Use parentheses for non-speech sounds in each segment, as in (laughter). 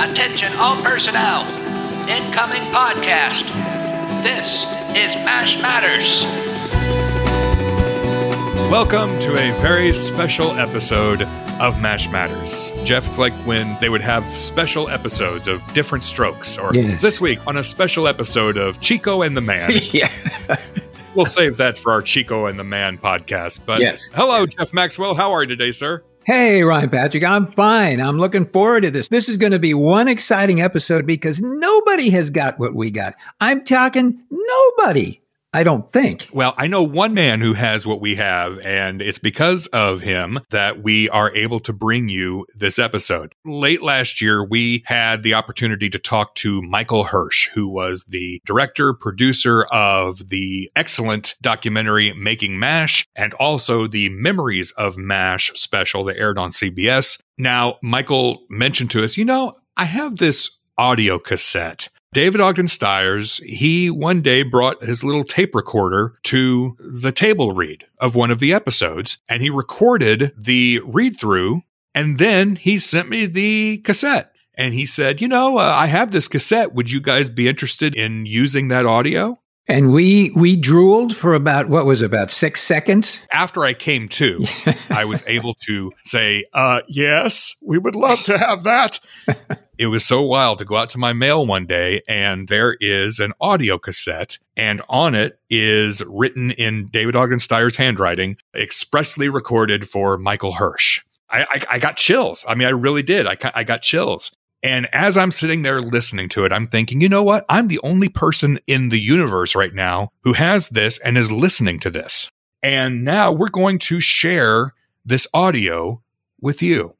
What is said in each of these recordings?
Attention all personnel. Incoming podcast. This is MASH Matters. Welcome to a very special episode of MASH Matters. Jeff, it's like when they would have special episodes of different strokes, or Yes. this week on a special episode of Chico and the Man. (laughs) yeah. we'll save that for our Chico and the Man podcast. But Yes. hello, Jeff Maxwell. How are you today, sir? Hey, Ryan Patrick, I'm fine. I'm looking forward to this. This is going to be one exciting episode because nobody has got what we got. I'm talking nobody, I don't think. Well, I know one man who has what we have, and it's because of him that we are able to bring you this episode. Late last year, we had the opportunity to talk to Michael Hirsch, who was the director, producer of the excellent documentary Making MASH, and also the Memories of MASH special that aired on CBS. Now, Michael mentioned to us, you know, I have this audio cassette. David Ogden Stiers, he one day brought his little tape recorder to the table read of one of the episodes and he recorded the read through and then he sent me the cassette and he said, You know, uh, I have this cassette. Would you guys be interested in using that audio? And we we drooled for about what was it, about six seconds. After I came to, I was (laughs) able to say, uh, Yes, we would love to have that. (laughs) it was so wild to go out to my mail one day and there is an audio cassette and on it is written in David Ogden Stiers' handwriting, expressly recorded for Michael Hirsch. I, I, I got chills. I mean, I really did. I, I got chills. And as I'm sitting there listening to it, I'm thinking, you know what? I'm the only person in the universe right now who has this and is listening to this. And now we're going to share this audio with you.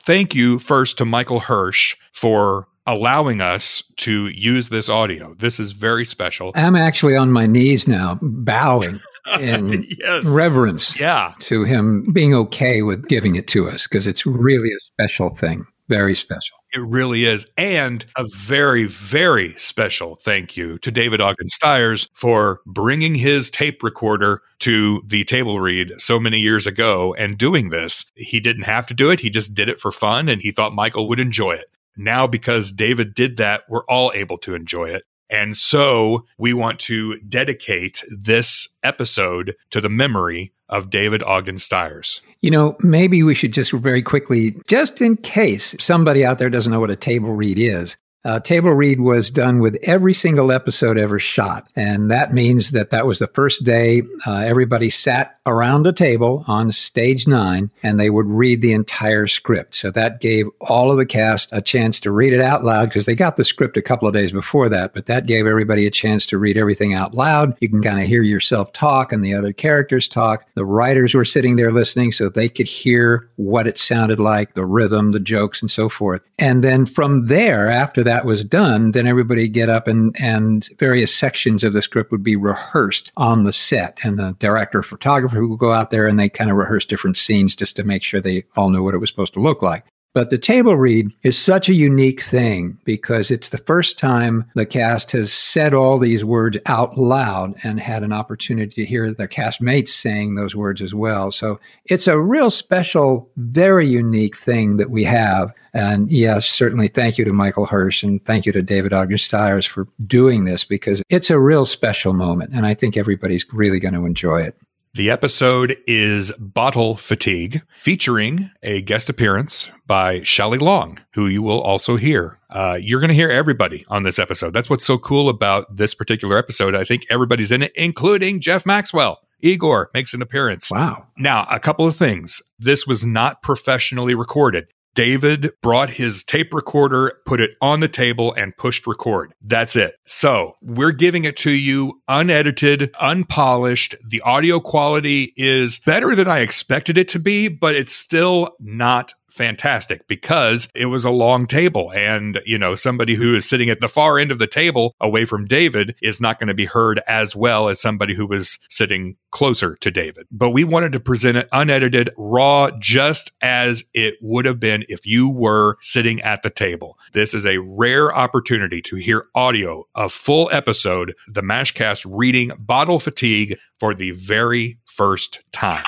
Thank you first to Michael Hirsch for allowing us to use this audio. This is very special. I'm actually on my knees now, bowing (laughs) in yes. reverence Yeah. to him being okay with giving it to us because it's really a special thing. Very special. It really is. And a very, very special thank you to David Ogden Stiers for bringing his tape recorder to the table read so many years ago and doing this. He didn't have to do it. He just did it for fun and he thought Michael would enjoy it. Now, because David did that, we're all able to enjoy it. And so we want to dedicate this episode to the memory of David Ogden Stiers. You know, maybe we should just very quickly, just in case somebody out there doesn't know what a table read is. Uh, table read was done with every single episode ever shot. And that means that that was the first day uh, everybody sat around a table on stage nine and they would read the entire script. So that gave all of the cast a chance to read it out loud because they got the script a couple of days before that, but that gave everybody a chance to read everything out loud. You can kind of hear yourself talk and the other characters talk. The writers were sitting there listening so they could hear what it sounded like, the rhythm, the jokes, and so forth. And then from there, after that was done, then everybody get up and, and various sections of the script would be rehearsed on the set. And the director photographer would go out there and they kind of rehearse different scenes just to make sure they all knew what it was supposed to look like. But the table read is such a unique thing because it's the first time the cast has said all these words out loud and had an opportunity to hear their castmates saying those words as well. So it's a real special, very unique thing that we have. And yes, certainly thank you to Michael Hirsch and thank you to David Ogden Stiers for doing this because it's a real special moment. And I think everybody's really going to enjoy it. The episode is Bottle Fatigue, featuring a guest appearance by Shelley Long, who you will also hear. Uh, you're going to hear everybody on this episode. That's what's so cool about this particular episode. I think everybody's in it, including Jeff Maxwell. Igor makes an appearance. Wow. Now, a couple of things. This was not professionally recorded. David brought his tape recorder, put it on the table, and pushed record. That's it. So we're giving it to you unedited, unpolished. The audio quality is better than I expected it to be, but it's still not fantastic because it was a long table and you know somebody who is sitting at the far end of the table away from David is not going to be heard as well as somebody who was sitting closer to David. But we wanted to present it unedited raw just as it would have been if you were sitting at the table. This is a rare opportunity to hear audio of full episode the MASH cast reading bottle fatigue for the very first time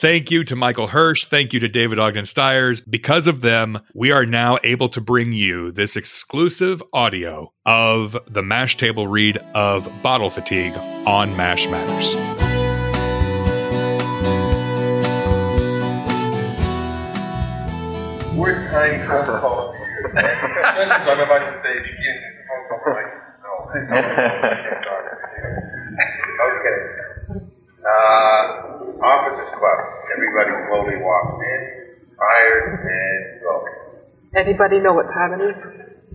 Thank you to Michael Hirsch. Thank you to David Ogden Stiers. Because of them, we are now able to bring you this exclusive audio of the MASH table read of Bottle Fatigue on MASH Matters. Worst time phone call of the year. Especially so I'm about to say, if you give me some phone call, I'm like, no. okay. Uh, Officers Club. Everybody slowly walks in, tired, and go. Anybody know what time it is?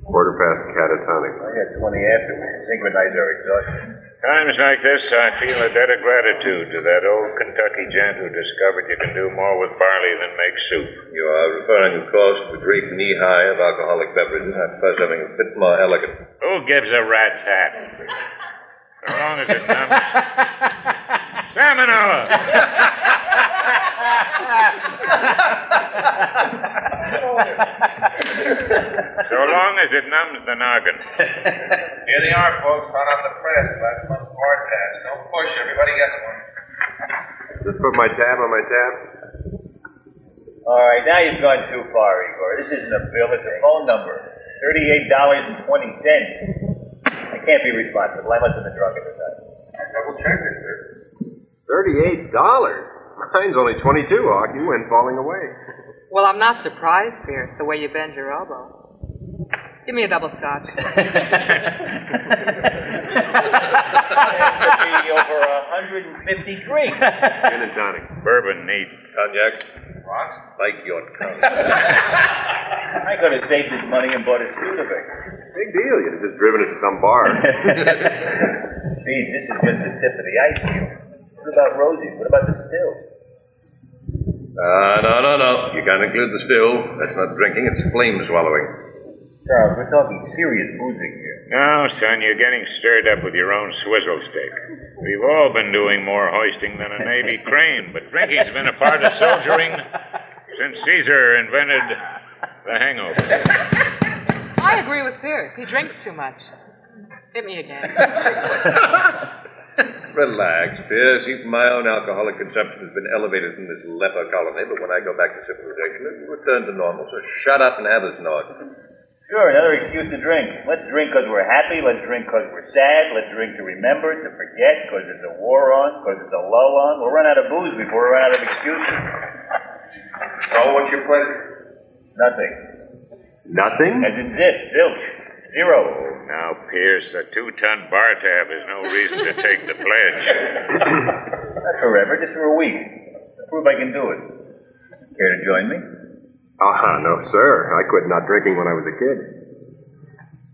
Quarter past catatonic. I got 20 after me. Synchronize our exhaustion. Times like this, I feel a debt of gratitude to that old Kentucky gent who discovered you can do more with barley than make soup. You are referring, of course, to the great knee high of alcoholic beverages. I'm first having a bit more elegant. Who gives a rat's hat? So long as it comes. Salmonella! so long as it numbs the noggin. Here they are, folks, hot on the press. Last month's bar tabs. Don't push, everybody gets one. Just put my tab on my tab. All right, now you've gone too far, Igor. This isn't a bill, it's a phone number. $38.20. I can't be responsible. I must have been drunk at the time. I double checked it, sir. Thirty-eight dollars. Mine's only twenty-two. Hawk, you went falling away. Well, I'm not surprised, Pierce, the way you bend your elbow. Give me a double scotch. (laughs) Has to be over 150 drinks. Gin and tonic. Bourbon neat. Cognac, What? like your tongue. (laughs) I could have saved this money and bought a Studebaker. Big deal. You'd have just driven it to some bar. (laughs) (laughs) Pete, this is just the tip of the iceberg. What about Rosie? What about the still? Ah, no, no, no. You can't include the still. That's not drinking, it's flame swallowing. Charles, we're talking serious boozing here. No, son, you're getting stirred up with your own swizzle stick. We've all been doing more hoisting than a Navy (laughs) crane, but drinking's been a part of soldiering since Caesar invented the hangover. I agree with Pierce. He drinks too much. Hit me again. (laughs) Relax, Pierce. Even my own alcoholic consumption has been elevated from this leper colony, but when I go back to civilization, it will return to normal. So shut up and have a snort. Sure, another excuse to drink. Let's drink because we're happy. Let's drink because we're sad. Let's drink to remember, to forget, because there's a war on, because there's a lull on. We'll run out of booze before we run out of excuses. So, what's your pleasure? Nothing. Nothing. As in zip, zilch, zero. Now, Pierce, a two-ton bar tab is no reason to take the pledge. Not forever, just for a week. To prove I can do it. Care to join me? Ah, no, sir. I quit not drinking when I was a kid.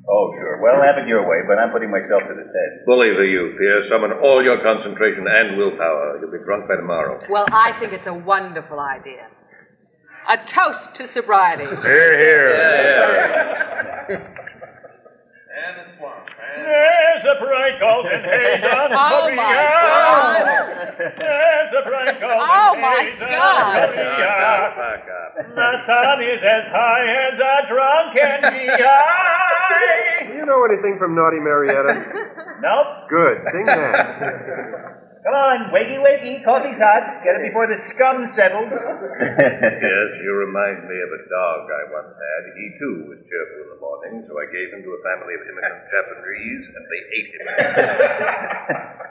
Oh, sure. Well, have it your way, but I'm putting myself to the test. Bully for you, Pierce. Summon all your concentration and willpower. You'll be drunk by tomorrow. Well, I think it's a wonderful idea. A toast to sobriety. (laughs) Here, here. (laughs) And the swamp. There's a bright golden haze on Oh, my God. There's a bright golden Oh, my haze on God. Korea. Back up. The sun is as high as a drunken GI. Do you know anything from Naughty Marietta? (laughs) nope. Good. Sing that. Come on, wakey wakey, coffee's hot. Get it before the scum settles. (laughs) Yes, you remind me of a dog I once had. He, too, was cheerful in the morning, so I gave him to a family of immigrant Japanese, and they ate him. (laughs)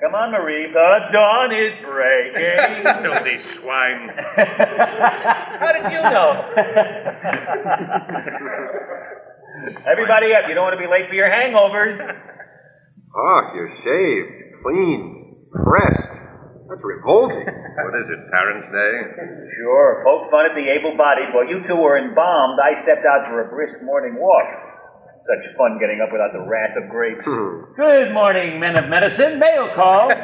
Come on, Marie, the dawn is breaking. (laughs) Filthy swine. How did you know? Everybody up. You don't want to be late for your hangovers. Hawk, you're shaved, clean, pressed. That's revolting. (laughs) What is it, Parents' Day? Sure, poke fun at the able-bodied. While you two were embalmed, I stepped out for a brisk morning walk. Such fun getting up without the wrath of grapes. Good morning, men of medicine. Mail call. (laughs)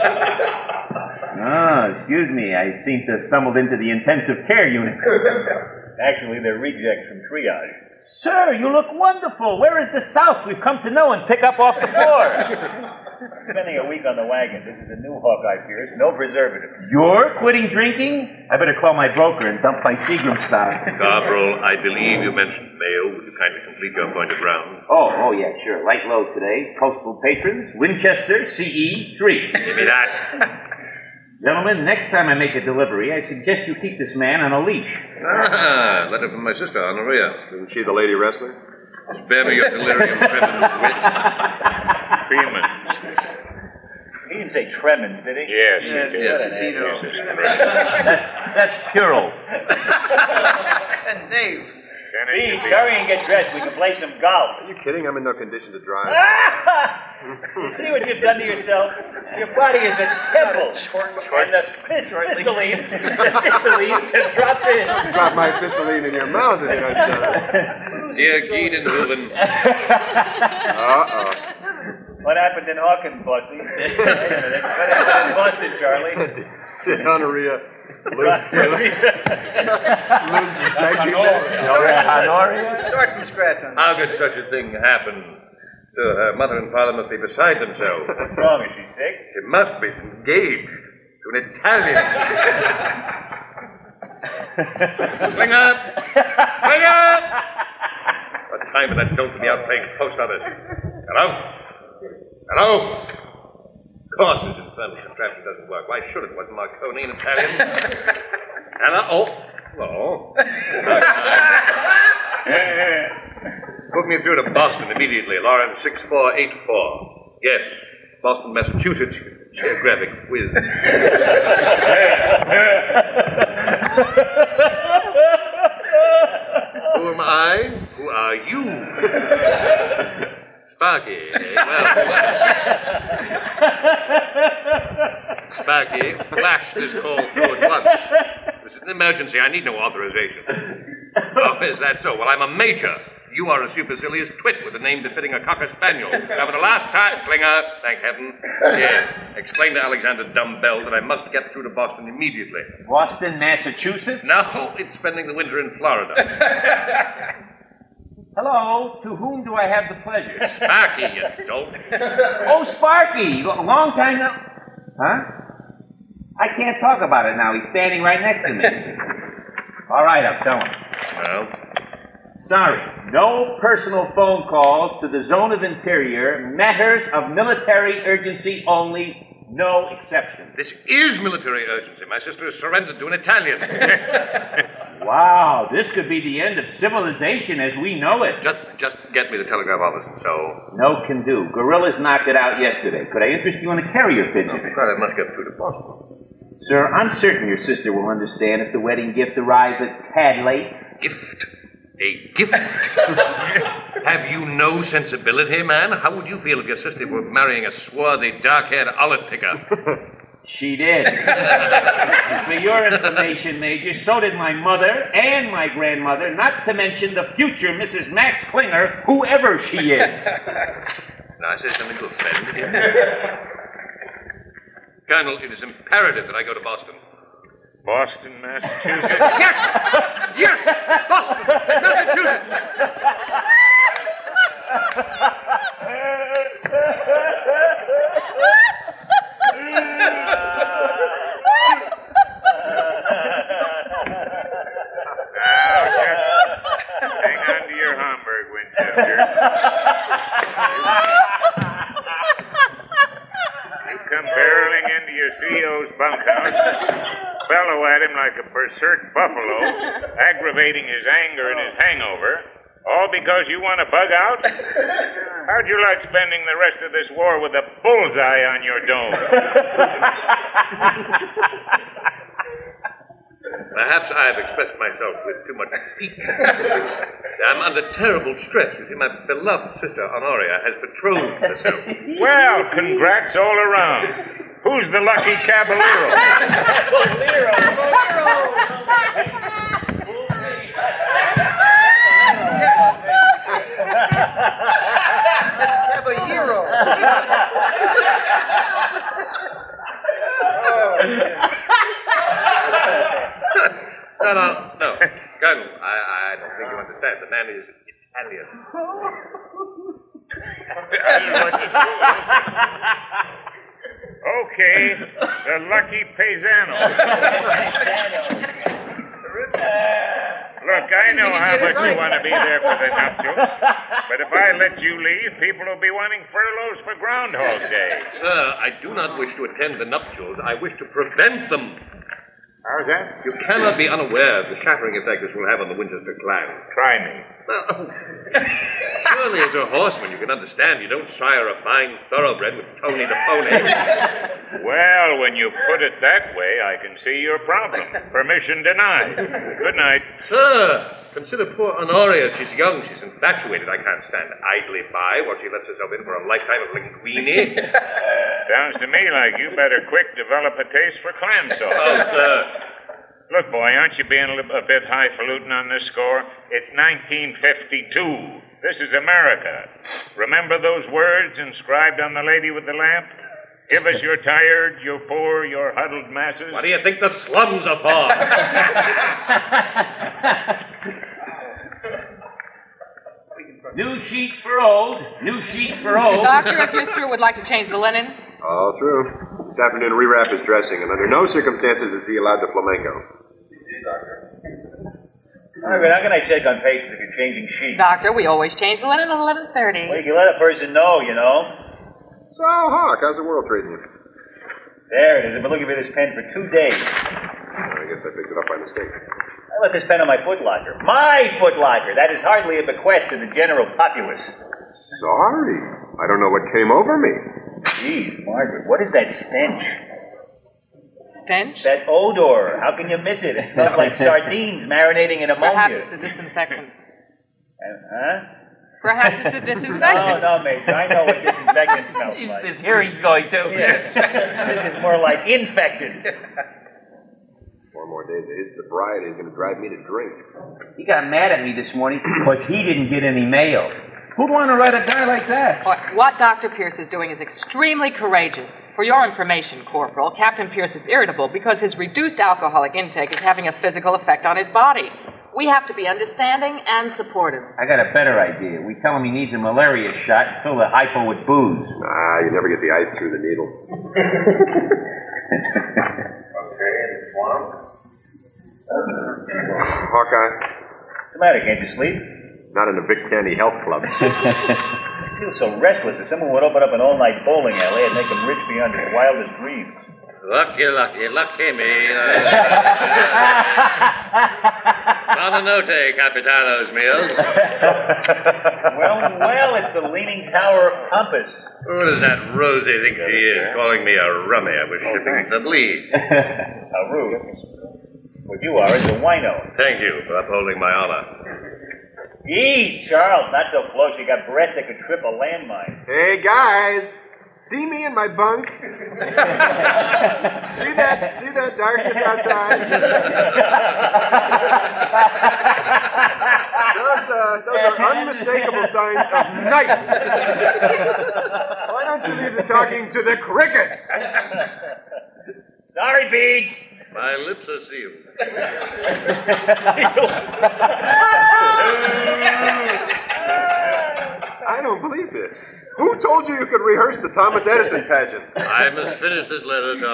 ah, excuse me. I seem to have stumbled into the intensive care unit. (laughs) Actually, they're rejects from triage. Sir, you look wonderful. Where is the South we've come to know and pick up off the floor? (laughs) Spending a week on the wagon. This is the new Hawkeye Pierce. No preservatives. You're quitting drinking? I better call my broker and dump my Seagram stock. Corporal, I believe you mentioned mail. Would you kindly complete your point of ground? Oh, oh yeah, sure. Light load today. Postal patrons, Winchester, CE 3. Give me that. (laughs) Gentlemen, next time I make a delivery, I suggest you keep this man on a leash. Ah, letter from my sister, Honoria. Isn't she the lady wrestler? Spare me your delirium tremens wit. Freeman. He didn't say tremens, did he? Yes, he Yes, did. yes, Yes, yes, yes. That's that's Puro. And (laughs) Dave. Kenneth, Please, be- hurry and get dressed. We can play some golf. Are you kidding? I'm in no condition to drive. (laughs) you see what you've done to yourself? Your body is a temple. (laughs) And the pis- pistolines, (laughs) the pistolines have dropped in. Drop my pistoline in your mouth if you don't shut up. Dear Giedenhoven. Uh-oh. What happened in Hawkins, Boston? Wait a minute. What happened in Boston, Charlie? Did Honoria lose, lose the thank you? Start from scratch on How could such a thing happen? To her mother and father must be beside themselves. What's wrong? Is she sick? She must be engaged to an Italian. Klinger! Cling up! What time for that dolt to be out playing post office? Hello? Hello? Of course, this infernal contraption doesn't work. Why should it? Wasn't Marconi an Italian? (laughs) Hello? Oh. Hello? (laughs) Put me through to Boston immediately. Lawrence 6484. Yes. Boston, Massachusetts. Geographic whiz. (laughs) Who am I? Who are you? Sparky. eh? Well. Sparky, flash this call through at once. This is an emergency. I need no authorization. Oh, is that so? Well, I'm a major. You are a supercilious twit with a name befitting a cocker spaniel. Now, for the last time, Klinger, thank heaven. Yeah. Explain to Alexander Dumbbell that I must get through to Boston immediately. Boston, Massachusetts. No, it's spending the winter in Florida. (laughs) Hello, to whom do I have the pleasure? Sparky, you (laughs) dolt. Oh, Sparky, L- long time no. Huh? I can't talk about it now. He's standing right next to me. (laughs) All right, I'll tell him. Well, Sorry, no personal phone calls to the Zone of Interior. Matters of military urgency only. No exception. this is military urgency. My sister is surrendered to an Italian. (laughs) Wow, this could be the end of civilization as we know it. just, just get me the telegraph office and so. No can do. Guerrillas knocked it out yesterday. Could I interest you in a carrier pigeon? Well, I must get through to Boston. Sir, I'm certain your sister will understand if the wedding gift arrives a tad late. Gift. A gift. (laughs) Have you no sensibility, man? How would you feel if your sister were marrying a swarthy, dark-haired olive picker? (laughs) She did. (laughs) For your information, Major, so did my mother and my grandmother, not to mention the future Mrs. Max Klinger, whoever she is. Now, I say something to a friend. Colonel, it is imperative that I go to Boston. Boston, Massachusetts. (laughs) Yes! Yes! Boston! Massachusetts! Ah, now, just hang on to your Homburg, Winchester. You come barreling into your CO's bunkhouse, bellow at him like a berserk buffalo, (laughs) aggravating his anger and his hangover, all because you want to bug out? (laughs) How'd you like spending the rest of this war with a bullseye on your dome? (laughs) Perhaps I have expressed myself with too much pique. I'm under terrible stress. You see, my beloved sister Honoria has betrothed herself. Well, congrats all around. Who's the lucky caballero? That's Caballero. No, no, no. Colonel, I, I don't think you understand. The man is Italian. (laughs) Okay, (laughs) the lucky paisano. Look, I know how much you want to be there for the nuptials, but if I let you leave, people will be wanting furloughs for Groundhog Day. Sir, I do not wish to attend the nuptials. I wish to prevent them. How's that? You cannot be unaware of the shattering effect this will have on the Winchester clan. Try me. Well, (laughs) surely as a horseman you can understand you don't sire a fine thoroughbred with Tony the pony. (laughs) Well, when you put it that way, I can see your problem. Permission denied. Good night. Sir, consider poor Honoria. She's young, she's infatuated. I can't stand idly by while she lets herself in for a lifetime of linguine. (laughs) Sounds to me like you better quick develop a taste for clam sauce. Oh, sir. Look, boy, aren't you being a, little, a bit highfalutin on this score? It's 1952. This is America. Remember those words inscribed on the lady with the lamp? Give us your tired, your poor, your huddled masses. What do you think the slums are for? (laughs) New sheets for old. New sheets for old. Doctor, if you're through, would like to change the linen. All true. This afternoon, rewrap his dressing, and under no circumstances is he allowed to flamenco. Margaret, how can I check on patients if you're changing sheets? Doctor, we always change the linen at 11.30. Well, you can let a person know, you know. So, Hawk, how's the world treating you? There it is. I've been looking for this pen for two days. I guess I picked it up by mistake. I left this pen on my footlocker. My footlocker! That is hardly a bequest to the general populace. Sorry. I don't know what came over me. Jeez, Margaret, what is that stench? Stench? That odor. How can you miss it? It smells like (laughs) sardines marinating in Perhaps ammonia. it's a disinfectant. Uh, huh? Perhaps it's a (laughs) No, disinfectant. no, Major. I know what disinfectant smells (laughs) like. It's hearing's going to. Yes. (laughs) this is more like infected. Four more days of his sobriety is going to drive me to drink. He got mad at me this morning (clears throat) because he didn't get any mail. Who'd want to write a guy like that? What, what Dr. Pierce is doing is extremely courageous. For your information, Corporal, Captain Pierce is irritable because his reduced alcoholic intake is having a physical effect on his body. We have to be understanding and supportive. I got a better idea. We tell him he needs a malaria shot and fill the hypo with booze. Ah, you never get the ice through the needle. (laughs) okay, in the swamp. Hawkeye, What's the matter? Can't you sleep? not in the Vic Tanny Health Club. (laughs) I feel so restless. If someone would open up an all-night bowling alley, I'd make him rich beyond his wildest dreams. Lucky, lucky, lucky me. (laughs) Buona notte, Capitanos meals. (laughs) well, well, it's the Leaning Tower of Compass. Who does that Rosie think she is, calling me a rummy? I was shipping some lead. How rude. What you are is a wino. Thank you for upholding my honor. Ease, Charles. Not so close. You got breath that could trip a landmine. hey, guys! See me in my bunk? (laughs) see that? See that darkness outside? those, uh, those are unmistakable signs of night. Why don't you leave the talking to the crickets? Sorry, Beach. My lips are sealed. (laughs) (laughs) I don't believe this. Who told you you could rehearse the Thomas Edison pageant? I must finish this letter to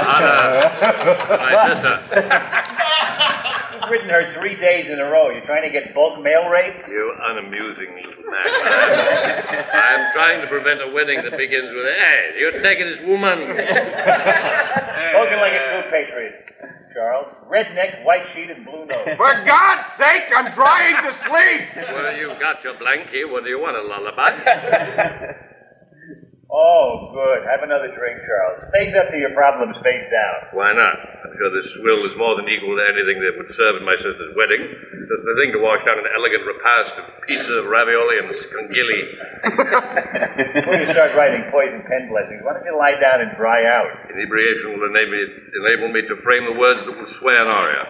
Anna, Anna my sister. You've written her three days in a row. You're trying to get bulk mail rates? You unamusing little man. I'm, I'm trying to prevent a wedding that begins with, hey, you're taking this woman. Spoken like a true patriot. Charles. Redneck, white sheet, and blue nose. (laughs) For God's sake, I'm trying to sleep! Well, you've got your blankie. What do you want, a lullaby? (laughs) Oh, good. Have another drink, Charles. Face up to your problems face down. Why not? I'm sure this swill is more than equal to anything that would serve at my sister's wedding. Just the thing to wash down an elegant repast of pizza, ravioli, and scungilli. Before (laughs) you start writing poison pen blessings, why don't you lie down and dry out? Inebriation will enable me, enable me to frame the words that will sway Honoria.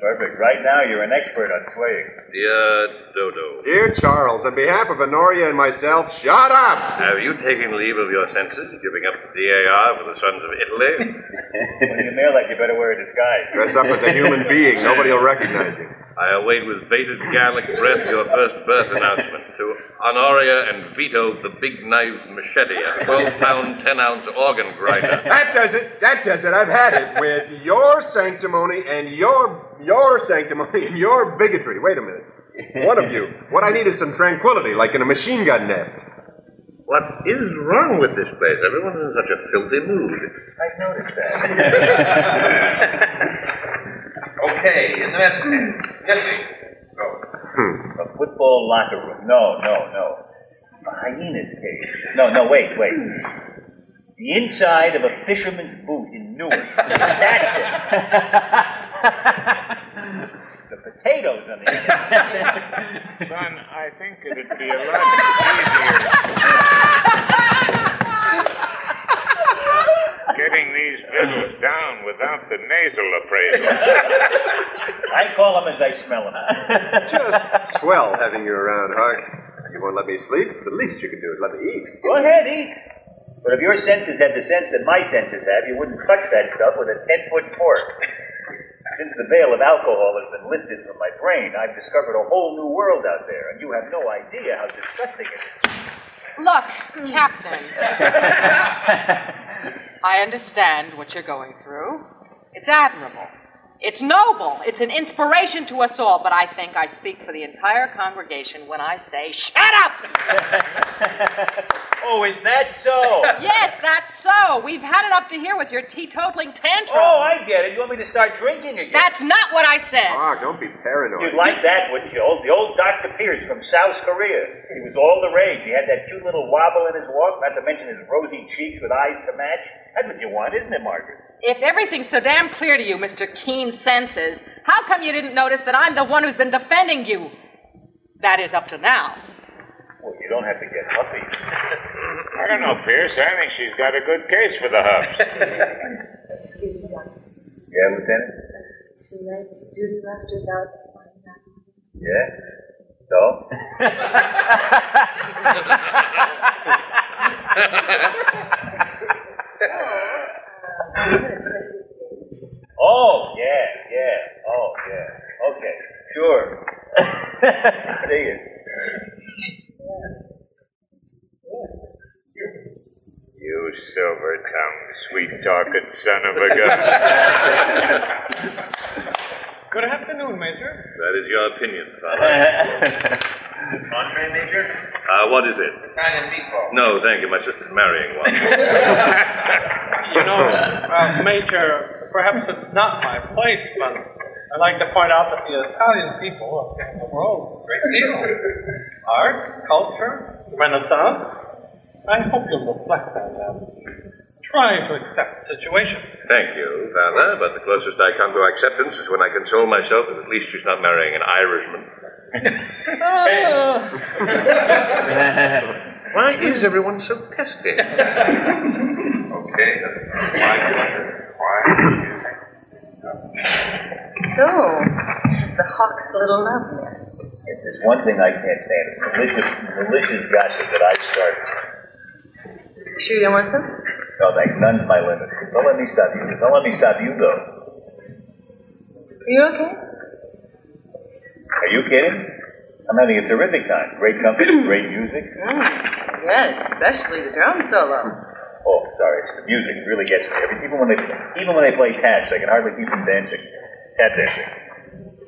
Perfect. Right now, you're an expert on swaying. Dear Dodo, Dear Charles, on behalf of Honoria and myself, shut up! have you taken leave of your senses, giving up the DAR for the sons of Italy? (laughs) When you mail that, you better wear a disguise. Dress up as a human being. Nobody will recognize you. I await with bated garlic breath your first birth announcement to Honoria and Vito the big knife machete, a 12 pound, 10 ounce organ grinder. (laughs) That does it. That does it. I've had it with your sanctimony and your your sanctimony and your bigotry. Wait a minute. One of you. What I need is some tranquility, like in a machine gun nest. What is wrong with this place? Everyone's in such a filthy mood. I've noticed that. (laughs) Okay, in the mess tents. Yes, sir. Go. A football locker room. No, no, no. A hyena's cage. No, no, wait, wait. The inside of a fisherman's boot in Newark. (laughs) That's it. the potatoes on the inside. Son, I think it'd be a lot easier (laughs) getting these fiddles down without the nasal appraisal. I call them as I smell them. (laughs) Just swell having you around, Hark. You won't let me sleep. The least you can do is let me eat. Go ahead, eat. But if your senses had the sense that my senses have, you wouldn't touch that stuff with a ten foot fork. Since the veil of alcohol has been lifted from my brain, I've discovered a whole new world out there, and you have no idea how disgusting it is. Look, Captain. (laughs) I understand what you're going through. It's admirable. It's noble. It's an inspiration to us all, but I think I speak for the entire congregation when I say, shut up! (laughs) Oh, is that so? (laughs) yes, that's so. We've had it up to here with your teetotaling tantrum. Oh, I get it. You want me to start drinking again? That's not what I said. Ah, don't be paranoid. You'd like that, wouldn't you? Old, the old Dr. Pierce from South Korea. He was all the rage. He had that cute little wobble in his walk, not to mention his rosy cheeks with eyes to match. That's what you want, isn't it, Margaret? If everything's so damn clear to you, Mr. Keen Senses, how come you didn't notice that I'm the one who's been defending you? That is up to now. Well, you don't have to get huffy. I don't know, Pierce. I think she's got a good case for the huffs. (laughs) Excuse me, Doctor. Yeah, Lieutenant? Tonight's duty master's out. Yeah? So? (laughs) oh, yeah, yeah. Oh, yeah. Okay, sure. (laughs) See you. You silver tongued, sweet talking son of a gun. (laughs) Good afternoon, Major. That is your opinion, Father. (laughs) Entree, Major? Uh, what is it? Italian meatball. No, thank you. My sister's marrying one. (laughs) You know, uh, Major, perhaps it's not my place, but I'd like to point out that the Italian people have given the world, great deal, art, culture, Renaissance. I hope you'll reflect on that try to accept the situation. Thank you, Father, but the closest I come to acceptance is when I console myself that at least she's not marrying an Irishman. Why is everyone so pesky? Okay, that's quiet, quiet, So, just the hawk's little love nest. If there's one thing I can't stand, it's malicious, malicious gossip that I started. Sure you don't want some? No, thanks. None's my limit. Don't let me stop you. Don't let me stop you, though. Are you okay? Are you kidding? I'm having a terrific time. Great company, (clears throat) great music. Mm, yes, especially the drum solo. Oh, sorry, it's the music. It really gets me. Every, even when they even when they play taps, I can hardly keep them dancing. Dancing.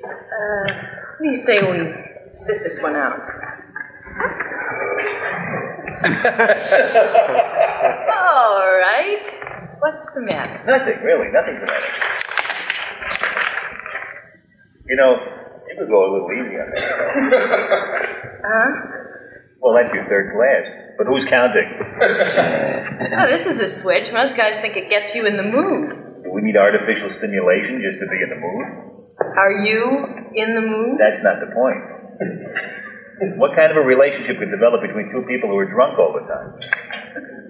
Uh, what do you say we sit this one out? All right. What's the matter? Nothing, really. Nothing's the matter. You know, you could go a little easy on me. Huh? Well, that's your third glass. But who's counting? Oh, this is a switch. Most guys think it gets you in the mood. Do we need artificial stimulation just to be in the mood? Are you in the mood? That's not the point. What kind of a relationship could develop between two people who are drunk all the time?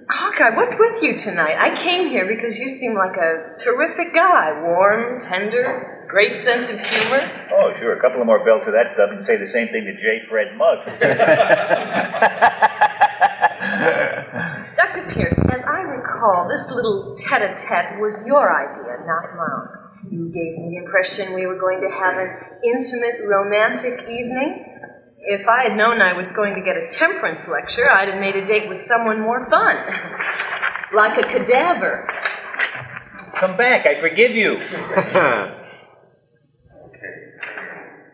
Hawkeye, what's with you tonight? I came here because you seem like a terrific guy. Warm, tender, great sense of humor. Oh, sure. A couple of more belts of that stuff and say the same thing to J. Fred Muggs. (laughs) (laughs) Dr. Pierce, as I recall, this little tete a tete was your idea, not mine. You gave me the impression we were going to have an intimate, romantic evening. If I had known I was going to get a temperance lecture, I'd have made a date with someone more fun. (laughs) like a cadaver. Come back, I forgive you. (laughs)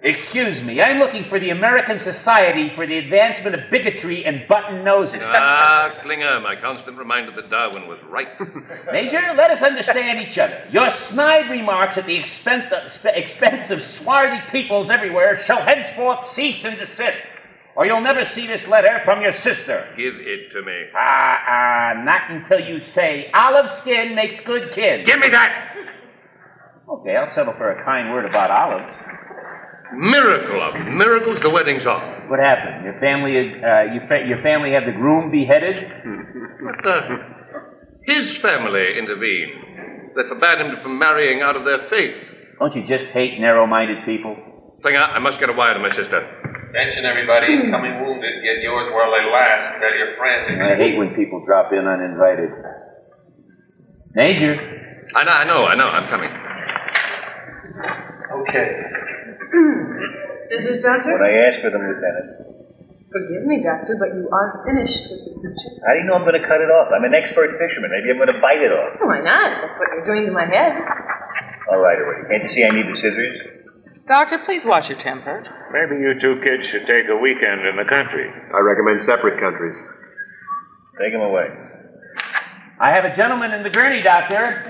Excuse me, I'm looking for the American Society for the Advancement of Bigotry and Button Noses. Ah, Klinger, my constant reminder that Darwin was right. (laughs) Major, let us understand each other. Your snide remarks at the expense of, sp- expense of swarthy peoples everywhere shall henceforth cease and desist, or you'll never see this letter from your sister. Give it to me. Ah, ah, not until you say olive skin makes good kin. Give me that! Okay, I'll settle for a kind word about olives. Miracle of miracles, the wedding's off. What happened? Your family, uh, you fa- your family had the groom beheaded? But uh, his family intervened. They forbade him from marrying out of their faith. Don't you just hate narrow-minded people? Klinger, I must get a wire to my sister. Attention, everybody. Incoming wounded. Get yours while they last. Tell your friends. I hate when people drop in uninvited. Major. I know, I know, I know. I'm coming. Okay. Scissors, Doctor? When I asked for them, Lieutenant. Forgive me, Doctor, but you are finished with the suture. How do you know I'm going to cut it off? I'm an expert fisherman. Maybe I'm going to bite it off. Why not? That's what you're doing to my head. All right, already. Can't you see I need the scissors? Doctor, please watch your temper. Maybe you two kids should take a weekend in the country. I recommend separate countries. Take him away. I have a gentleman in the gurney, Doctor.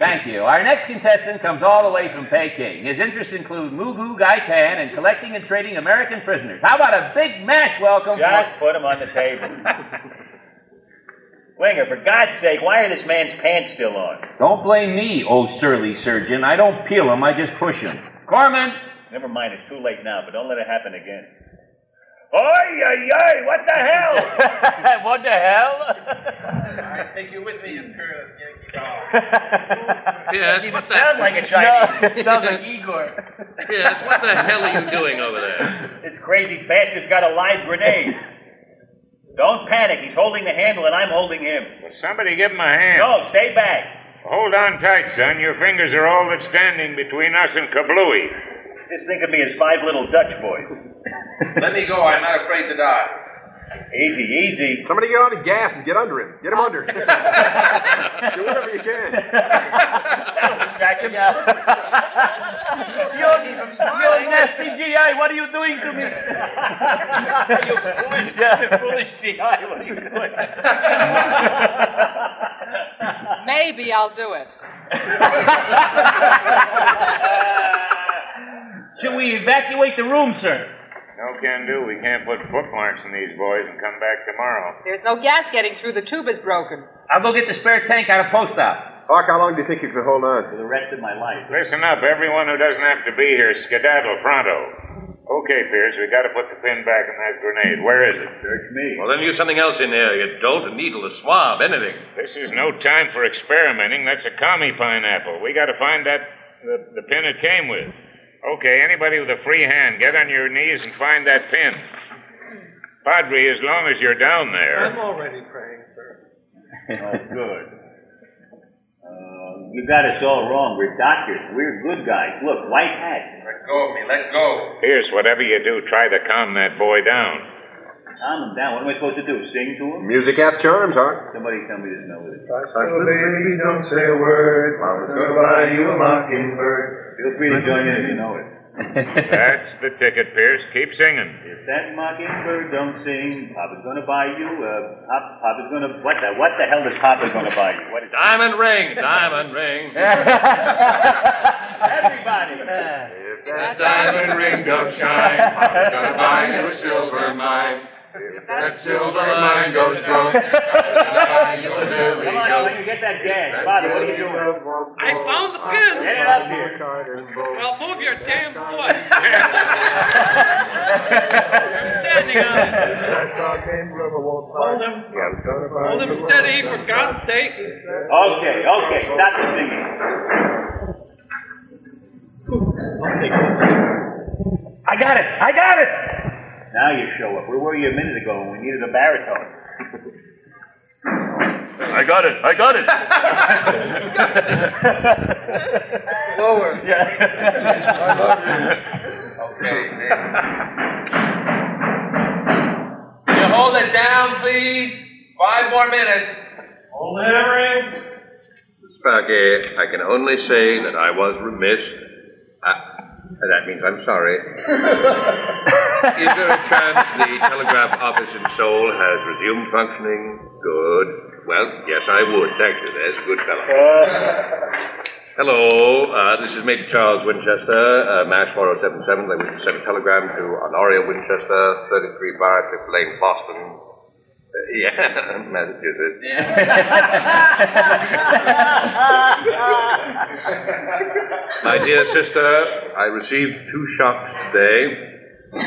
Over here, Klinger. Thank you. Our next contestant comes all the way from Peking. His interests include Mugu Gaitan and collecting and trading American prisoners. How about a big mash welcome? Just put him on the table. (laughs) Winger, for God's sake, why are this man's pants still on? Don't blame me, oh surly surgeon. I don't peel them, I just push them. Corman! Never mind, it's too late now, but don't let it happen again. Oi, oi, oi, what the hell? (laughs) what the hell? I take you with me, imperialist Yankee dog. (laughs) Yes, Doesn't what the sound like a (laughs) Chinese. No, it sounds like Igor. Yes, what the hell are you doing over there? This crazy bastard's got a live grenade. Don't panic. He's holding the handle and I'm holding him. Well, somebody give him a hand. No, stay back. Hold on tight, son. Your fingers are all that's standing between us and Kablooey. Just think of me as five little Dutch boys. (laughs) Let me go. I'm not afraid to die. Easy, easy. Somebody get on the gas and get under him. Get him under. (laughs) Do whatever you can. That'll distract him. (laughs) you, you nasty GI, what are you doing to me? you foolish, foolish GI, what are you doing? Maybe I'll do it. Should we evacuate the room, sir? No can do. We can't put footmarks in these boys and come back tomorrow. There's no gas getting through. The tube is broken. I'll go get the spare tank out of post op. Hawk, how long do you think you can hold on? For the rest of my life. Listen up, everyone who doesn't have to be here, skedaddle pronto. Okay, Pierce, we gotta put the pin back in that grenade. Where is it? Search me. Well, then use something else in there, you dolt, a needle, a swab, anything. This is no time for experimenting. That's a commie pineapple. We gotta find that the, the pin it came with. Okay, anybody with a free hand, get on your knees and find that pin. Padre, as long as you're down there. I'm already praying, sir. Oh, good. Uh, you got us all wrong. We're doctors. We're good guys. Look, white hats. Let go of me. Let go. Here's whatever you do, try to calm that boy down. Calm him down. What am I supposed to do? Sing to him? Music hath charms, huh? Somebody tell me this melody. baby, don't say a word. Mama's gonna buy you a mockingbird. Feel free to join in if you know it. (laughs) That's the ticket, Pierce. Keep singing. If that mockingbird don't sing, Papa's gonna buy you. Uh, Pop, Papa's gonna what the what the hell is Papa gonna buy you? What is Diamond ring, diamond ring. (laughs) everybody? If that diamond ring don't shine, Papa's gonna buy you a silver mine. If that silver mine goes broke, Papa's gonna buy you a lily Come on, goat. Klinger, get that gas. Father, what are you doing? I found the pin. Get it up here. Well, move your damn foot. You're (laughs) standing on it. Hold him. Hold him steady, for God's sake. Okay, okay, stop the singing. I got it! I got it! Now you show up. Where were you a minute ago when we needed a baritone? I got it. I got it. (laughs) Lower. You hold it down, please. Five more minutes. Hold it, Henry. Sparky, I can only say that I was remiss. That means I'm sorry. (laughs) Is there a chance the telegraph office in Seoul has resumed functioning? Good. Well, yes, I would. Thank you. There's a good fellow. (laughs) Hello, uh, this is Major Charles Winchester, uh, MASH 4077. I wish to send a telegram to Honoria Winchester, 33 Barcliffe Lane, Boston. Yeah, (laughs) Massachusetts. My dear sister, I received two shocks today.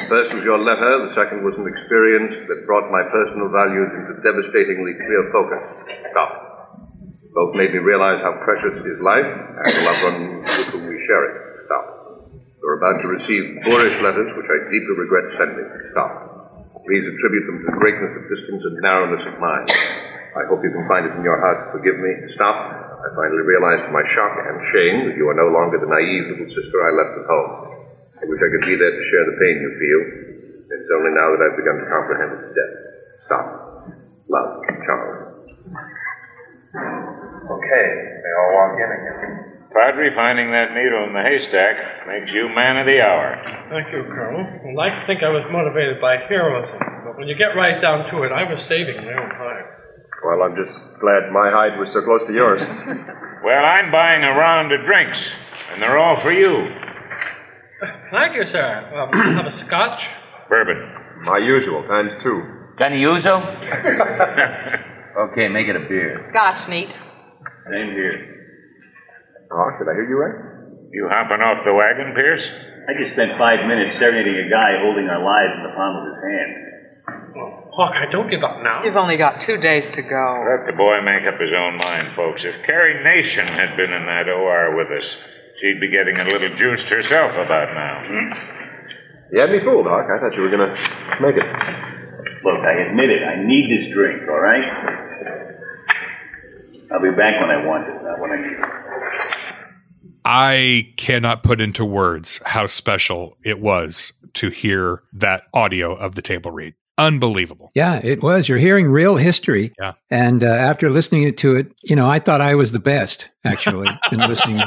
First was your letter, the second was an experience that brought my personal values into devastatingly clear focus. Stop. Both made me realize how precious is life and the loved one with whom we share it. Stop. You're about to receive boorish letters which I deeply regret sending. Stop. Please attribute them to the greatness of distance and narrowness of mind. I hope you can find it in your heart to forgive me. Stop. I finally realized to my shock and shame that you are no longer the naive little sister I left at home. I wish I could be there to share the pain you feel. It's only now that I've begun to comprehend its depth. Stop. Love, Charles. Okay, they all walk in again. Padre, finding that needle in the haystack makes you man of the hour. Thank you, Colonel. I'd like to think I was motivated by heroism, but when you get right down to it, I was saving my own hide. Well, I'm just glad my hide was so close to yours. (laughs) Well, I'm buying a round of drinks, and they're all for you. Thank you, sir. Um, (clears throat) have a scotch? Bourbon. My usual, times two. Got any ouzo? okay, make it a beer. Scotch, neat. Same here. Oh, did I hear you right? You hopping off the wagon, Pierce? I just spent five minutes serenading a guy holding our lives in the palm of his hand. Hawk, I don't give up now. You've only got two days to go. Let the boy make up his own mind, folks. If Carrie Nation had been in that OR with us, she'd be getting a little juiced herself about now. Hmm? You had me fooled, Hawk. I thought you were going to make it. Look, I admit it. I need this drink, all right? I'll be back when I want it, not when I need it. I cannot put into words how special it was to hear that audio of the table read. Unbelievable. Yeah, it was. You're hearing real history. Yeah. And uh, after listening to it, you know, I thought I was the best, actually, (laughs) in listening.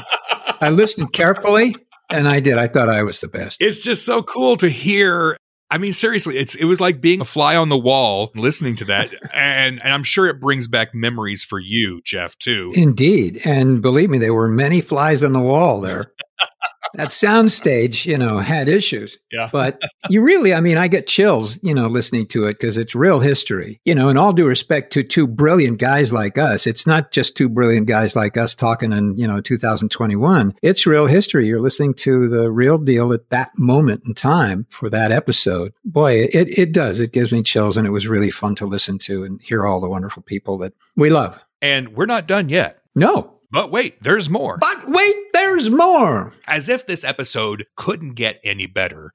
I listened carefully, and I did. I thought I was the best. It's just so cool to hear. I mean, seriously, it's it was like being a fly on the wall listening to that, (laughs) and and I'm sure it brings back memories for you, Jeff, too. Indeed. And believe me, there were many flies on the wall there. (laughs) that soundstage, you know, had issues. Yeah. But (laughs) you really, I mean, I get chills, you know, listening to it because it's real history. You know, in all due respect to two brilliant guys like us, it's not just two brilliant guys like us talking in, you know, 2021. It's real history. You're listening to the real deal at that moment in time for that episode. Boy, it, it does. It gives me chills. And it was really fun to listen to and hear all the wonderful people that we love. And we're not done yet. No. But wait, there's more. But wait, there's more. As if this episode couldn't get any better.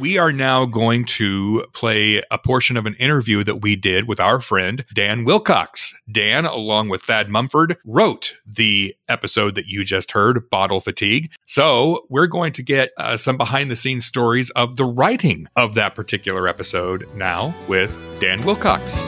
We are now going to play a portion of an interview that we did with our friend Dan Wilcox. Dan, along with Thad Mumford, wrote the episode that you just heard, Bottle Fatigue. So we're going to get uh, some behind the scenes stories of the writing of that particular episode now with Dan Wilcox.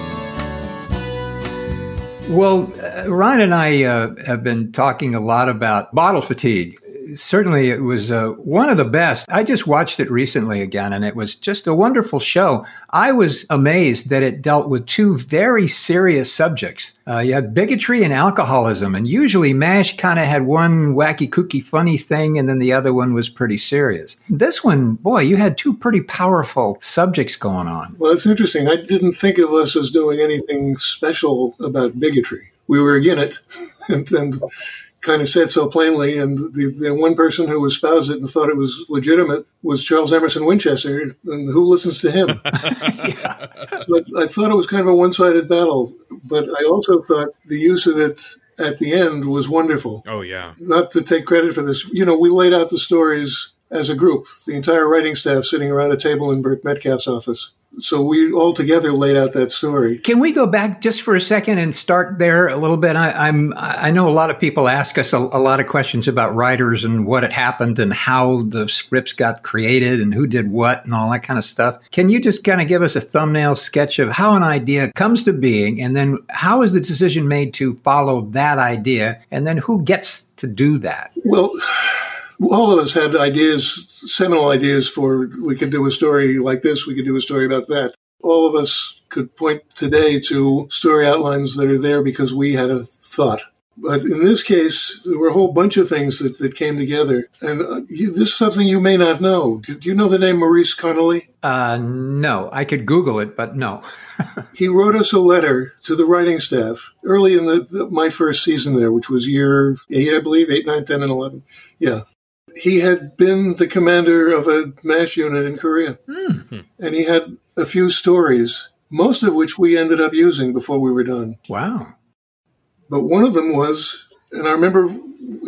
Well, uh, Ryan and I uh, have been talking a lot about bottle fatigue. Certainly, it was uh, one of the best. I just watched it recently again, and it was just a wonderful show. I was amazed that it dealt with two very serious subjects. Uh, you had bigotry and alcoholism, and usually MASH kind of had one wacky, kooky, funny thing, and then the other one was pretty serious. This one, boy, you had two pretty powerful subjects going on. Well, it's interesting. I didn't think of us as doing anything special about bigotry. We were again it, (laughs) and, and kind of said so plainly. And the, the one person who espoused it and thought it was legitimate was Charles Emerson Winchester. And who listens to him? (laughs) So I thought it was kind of a one sided battle, but I also thought the use of it at the end was wonderful. Oh, yeah. Not to take credit for this, you know, we laid out the stories as a group, the entire writing staff sitting around a table in Burt Metcalfe's office. So we all together laid out that story. Can we go back just for a second and start there a little bit? I, am I know a lot of people ask us a, a, lot of questions about writers and what had happened and how the scripts got created and who did what and all that kind of stuff. Can you just kind of give us a thumbnail sketch of how an idea comes to being and then how is the decision made to follow that idea and then who gets to do that? Well, all of us had ideas, seminal ideas for we could do a story like this, we could do a story about that. All of us could point today to story outlines that are there because we had a thought. But in this case, there were a whole bunch of things that, that came together. And uh, you, this is something you may not know. Do, do you know the name Maurice Connolly? Uh, no. I could Google it, but no. (laughs) he wrote us a letter to the writing staff early in the, the, my first season there, which was year eight, I believe, eight, nine, ten, and 11. Yeah he had been the commander of a MASH unit in Korea. Mm-hmm. And he had a few stories, most of which we ended up using before we were done. Wow. But one of them was, and I remember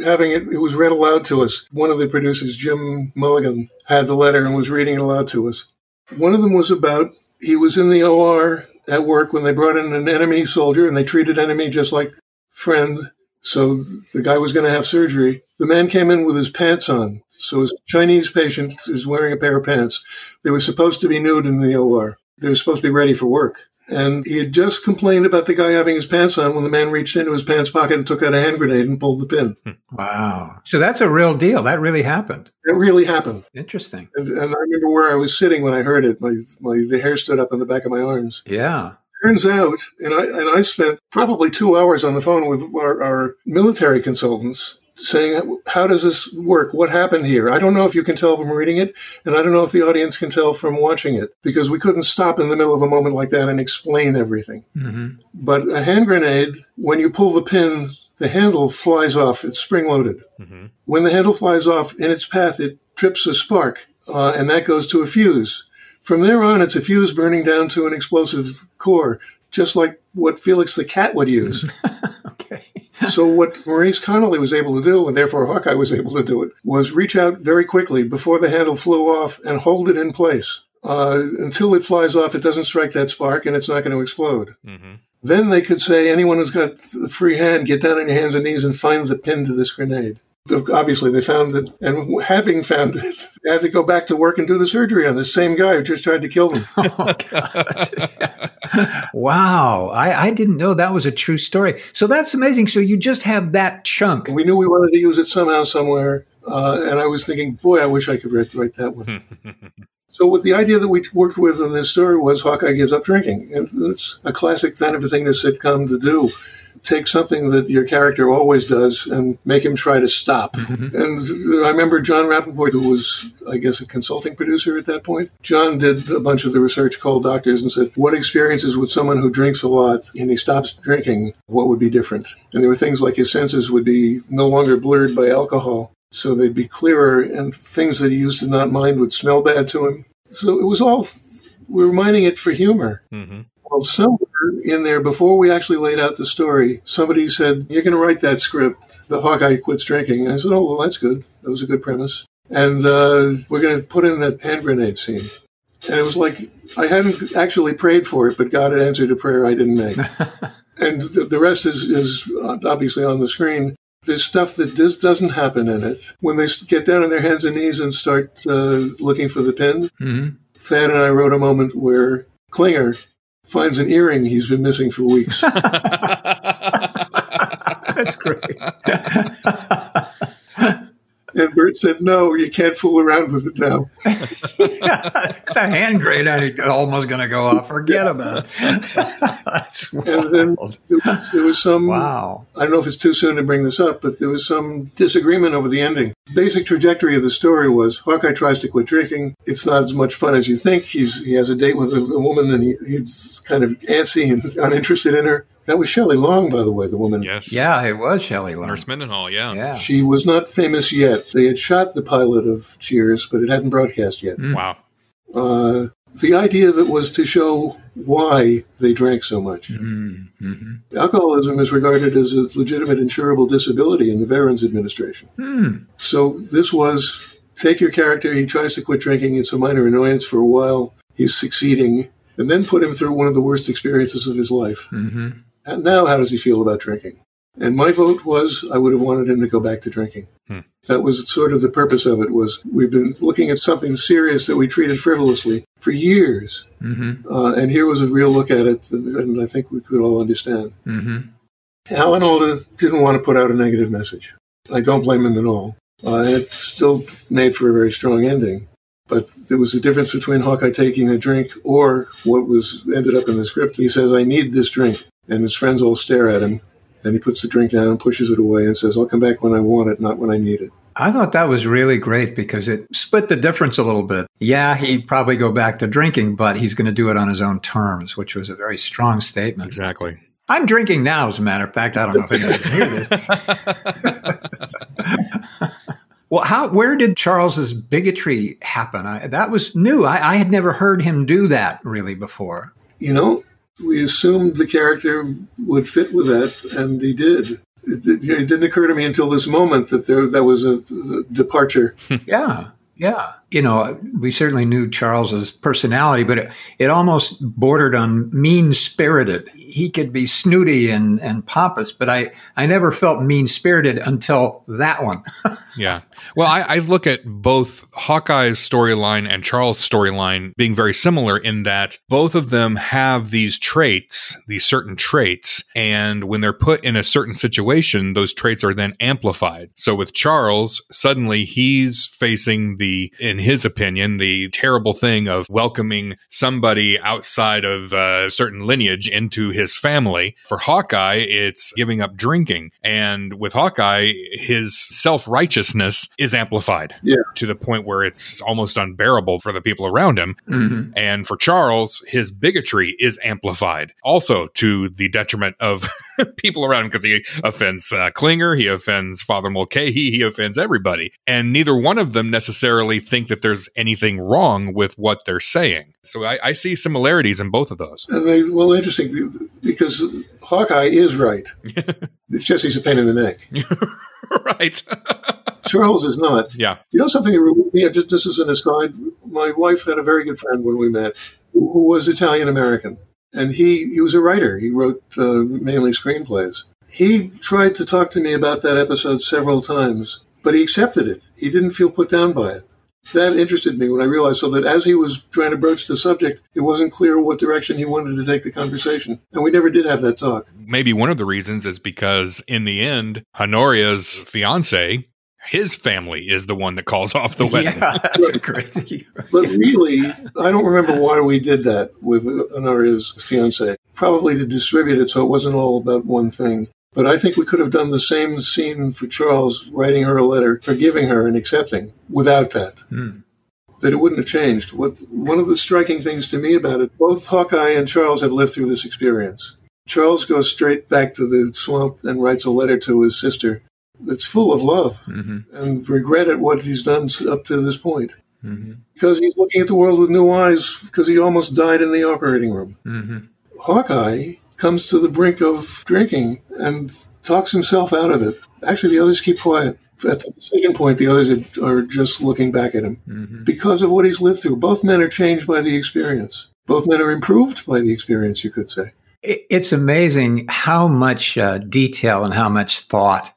having it, it was read aloud to us. One of the producers, Jim Mulligan, had the letter and was reading it aloud to us. One of them was about he was in the OR at work when they brought in an enemy soldier and they treated enemy just like friend. So the guy was going to have surgery. The man came in with his pants on. So his Chinese patient is wearing a pair of pants. They were supposed to be nude in the OR. They were supposed to be ready for work. And he had just complained about the guy having his pants on when the man reached into his pants pocket and took out a hand grenade and pulled the pin. Hmm. Wow. So that's a real deal. That really happened. It really happened. Interesting. And, and I remember where I was sitting when I heard it. My, my, the hair stood up on the back of my arms. Yeah. Turns out, and I, and I spent probably two hours on the phone with our, our military consultants saying, how does this work? What happened here? I don't know if you can tell from reading it, and I don't know if the audience can tell from watching it, because we couldn't stop in the middle of a moment like that and explain everything. Mm-hmm. But a hand grenade, when you pull the pin, the handle flies off. It's spring loaded. Mm-hmm. When the handle flies off in its path, it trips a spark, uh, and that goes to a fuse. From there on, it's a fuse burning down to an explosive core, just like what Felix the cat would use. (laughs) okay. so what Maurice Connolly was able to do, and therefore Hawkeye was able to do it, was reach out very quickly before the handle flew off and hold it in place. Uh, until it flies off, it doesn't strike that spark and it's not going to explode. Mm-hmm. Then they could say, anyone who's got a free hand, get down on your hands and knees and find the pin to this grenade obviously they found it, and having found it, they had to go back to work and do the surgery on the same guy who just tried to kill them. (laughs) oh, wow, I, I, didn't know that was a true story. So that's amazing. So you just have that chunk. We knew we wanted to use it somehow, somewhere, uh, and I was thinking, boy, I wish I could write, write that one. (laughs) So, with the idea that we worked with in this story was Hawkeye gives up drinking, and it's a classic kind of a thing to sitcom to do take something that your character always does and make him try to stop. Mm-hmm. And I remember John Rappaport, who was, I guess, a consulting producer at that point. John did a bunch of the research, called doctors, and said, What experiences would someone who drinks a lot and he stops drinking? What would be different? And there were things like his senses would be no longer blurred by alcohol. So they'd be clearer, and things that he used to not mind would smell bad to him. So it was all, we were mining it for humor. Mm-hmm. Well, somewhere in there, before we actually laid out the story, somebody said, You're going to write that script. The Hawkeye quits drinking. And I said, Oh, well, that's good. That was a good premise. And uh, we're going to put in that hand grenade scene. And it was like, I hadn't actually prayed for it, but God had answered a prayer I didn't make. (laughs) and the, the rest is, is obviously on the screen. There's stuff that this doesn't happen in it. When they get down on their hands and knees and start uh, looking for the pin, mm-hmm. Thad and I wrote a moment where Klinger finds an earring he's been missing for weeks. (laughs) That's great. (laughs) And Burt said, "No, you can't fool around with it now." (laughs) it's a hand grenade almost going to go off. Forget about it. (laughs) and then there was, there was, some. Wow. I don't know if it's too soon to bring this up, but there was some disagreement over the ending. Basic trajectory of the story was Hawkeye tries to quit drinking. It's not as much fun as you think. He's he has a date with a, a woman, and he, he's kind of antsy and (laughs) uninterested in her. That was Shelley Long, by the way, the woman. Yes. Yeah, it was Shelley Long. Nurse Mendenhall, yeah. Yeah. She was not famous yet. They had shot the pilot of Cheers, but it hadn't broadcast yet. Mm. Wow. Uh, the idea of it was to show why they drank so much. Mm-hmm. Alcoholism is regarded as a legitimate insurable disability in the Veterans Administration. Mm. So this was take your character, he tries to quit drinking, it's a minor annoyance for a while, he's succeeding, and then put him through one of the worst experiences of his life. Mm-hmm. And now, how does he feel about drinking? And my vote was I would have wanted him to go back to drinking. Hmm. That was sort of the purpose of it. Was we've been looking at something serious that we treated frivolously for years, Mm-hmm. uh, and here was a real look at it, and, and I think we could all understand. Mm-hmm. Alan Alda didn't want to put out a negative message. I don't blame him at all. Uh, it still made for a very strong ending. But there was a difference between Hawkeye taking a drink or what was ended up in the script. He says, I need this drink. And his friends all stare at him. And he puts the drink down and pushes it away and says, I'll come back when I want it, not when I need it. I thought that was really great because it split the difference a little bit. Yeah, he'd probably go back to drinking, but he's going to do it on his own terms, which was a very strong statement. Exactly. I'm drinking now, as a matter of fact. I don't know if anybody can hear this. (laughs) (laughs) well, how? Where did Charles's bigotry happen? I, that was new. I, I had never heard him do that really before. You know, we assumed the character would fit with that, and he did. It, it, it didn't occur to me until this moment that there that was a, a departure. Hmm. yeah, yeah. You know, we certainly knew Charles's personality, but it, it almost bordered on mean spirited. He could be snooty and, and pompous, but I, I never felt mean spirited until that one. (laughs) yeah. Well, I, I look at both Hawkeye's storyline and Charles' storyline being very similar in that both of them have these traits, these certain traits, and when they're put in a certain situation, those traits are then amplified. So with Charles, suddenly he's facing the, in his opinion, the terrible thing of welcoming somebody outside of a certain lineage into his family. For Hawkeye, it's giving up drinking. And with Hawkeye, his self righteousness is amplified yeah. to the point where it's almost unbearable for the people around him. Mm-hmm. And for Charles, his bigotry is amplified also to the detriment of (laughs) people around him because he offends uh, Klinger, he offends Father Mulcahy, he offends everybody. And neither one of them necessarily think that there's anything wrong with what they're saying. So I, I see similarities in both of those. And they, well, interesting because Hawkeye is right. (laughs) it's just he's a pain in the neck. (laughs) right. Charles is not. Yeah. You know something me? Just this is an aside. My wife had a very good friend when we met who was Italian American, and he he was a writer. He wrote uh, mainly screenplays. He tried to talk to me about that episode several times, but he accepted it. He didn't feel put down by it. That interested me when I realized so that as he was trying to broach the subject, it wasn't clear what direction he wanted to take the conversation. And we never did have that talk. Maybe one of the reasons is because in the end, Honoria's fiance his family is the one that calls off the (laughs) wedding. Yeah, that's a great. but really, I don't remember why we did that with Honoria's fiance. Probably to distribute it so it wasn't all about one thing. But I think we could have done the same scene for Charles, writing her a letter, forgiving her and accepting without that. Hmm. That it wouldn't have changed. What one of the striking things to me about it, both Hawkeye and Charles have lived through this experience. Charles goes straight back to the swamp and writes a letter to his sister that's full of love mm-hmm. and regret at what he's done up to this point. Mm-hmm. Because he's looking at the world with new eyes because he almost died in the operating room. Mm-hmm. Hawkeye comes to the brink of drinking and talks himself out of it. Actually, the others keep quiet. At the decision point, the others are just looking back at him Mm-hmm. because of what he's lived through. Both men are changed by the experience. Both men are improved by the experience, you could say. It's amazing how much uh, detail and how much thought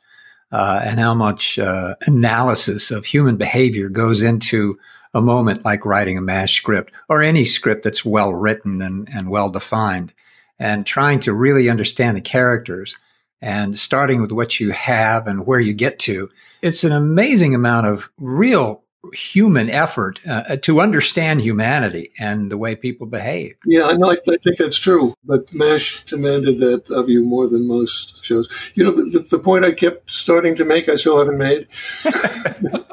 uh, and how much uh, analysis of human behavior goes into a moment like writing a MASH script or any script that's well written and, and well defined and trying to really understand the characters and starting with what you have and where you get to. It's an amazing amount of real human effort uh, to understand humanity and the way people behave. Yeah, I know. I, I, think that's true. But MASH demanded that of you more than most shows. You know, the, the, the point I kept starting to make, I still haven't made. (laughs)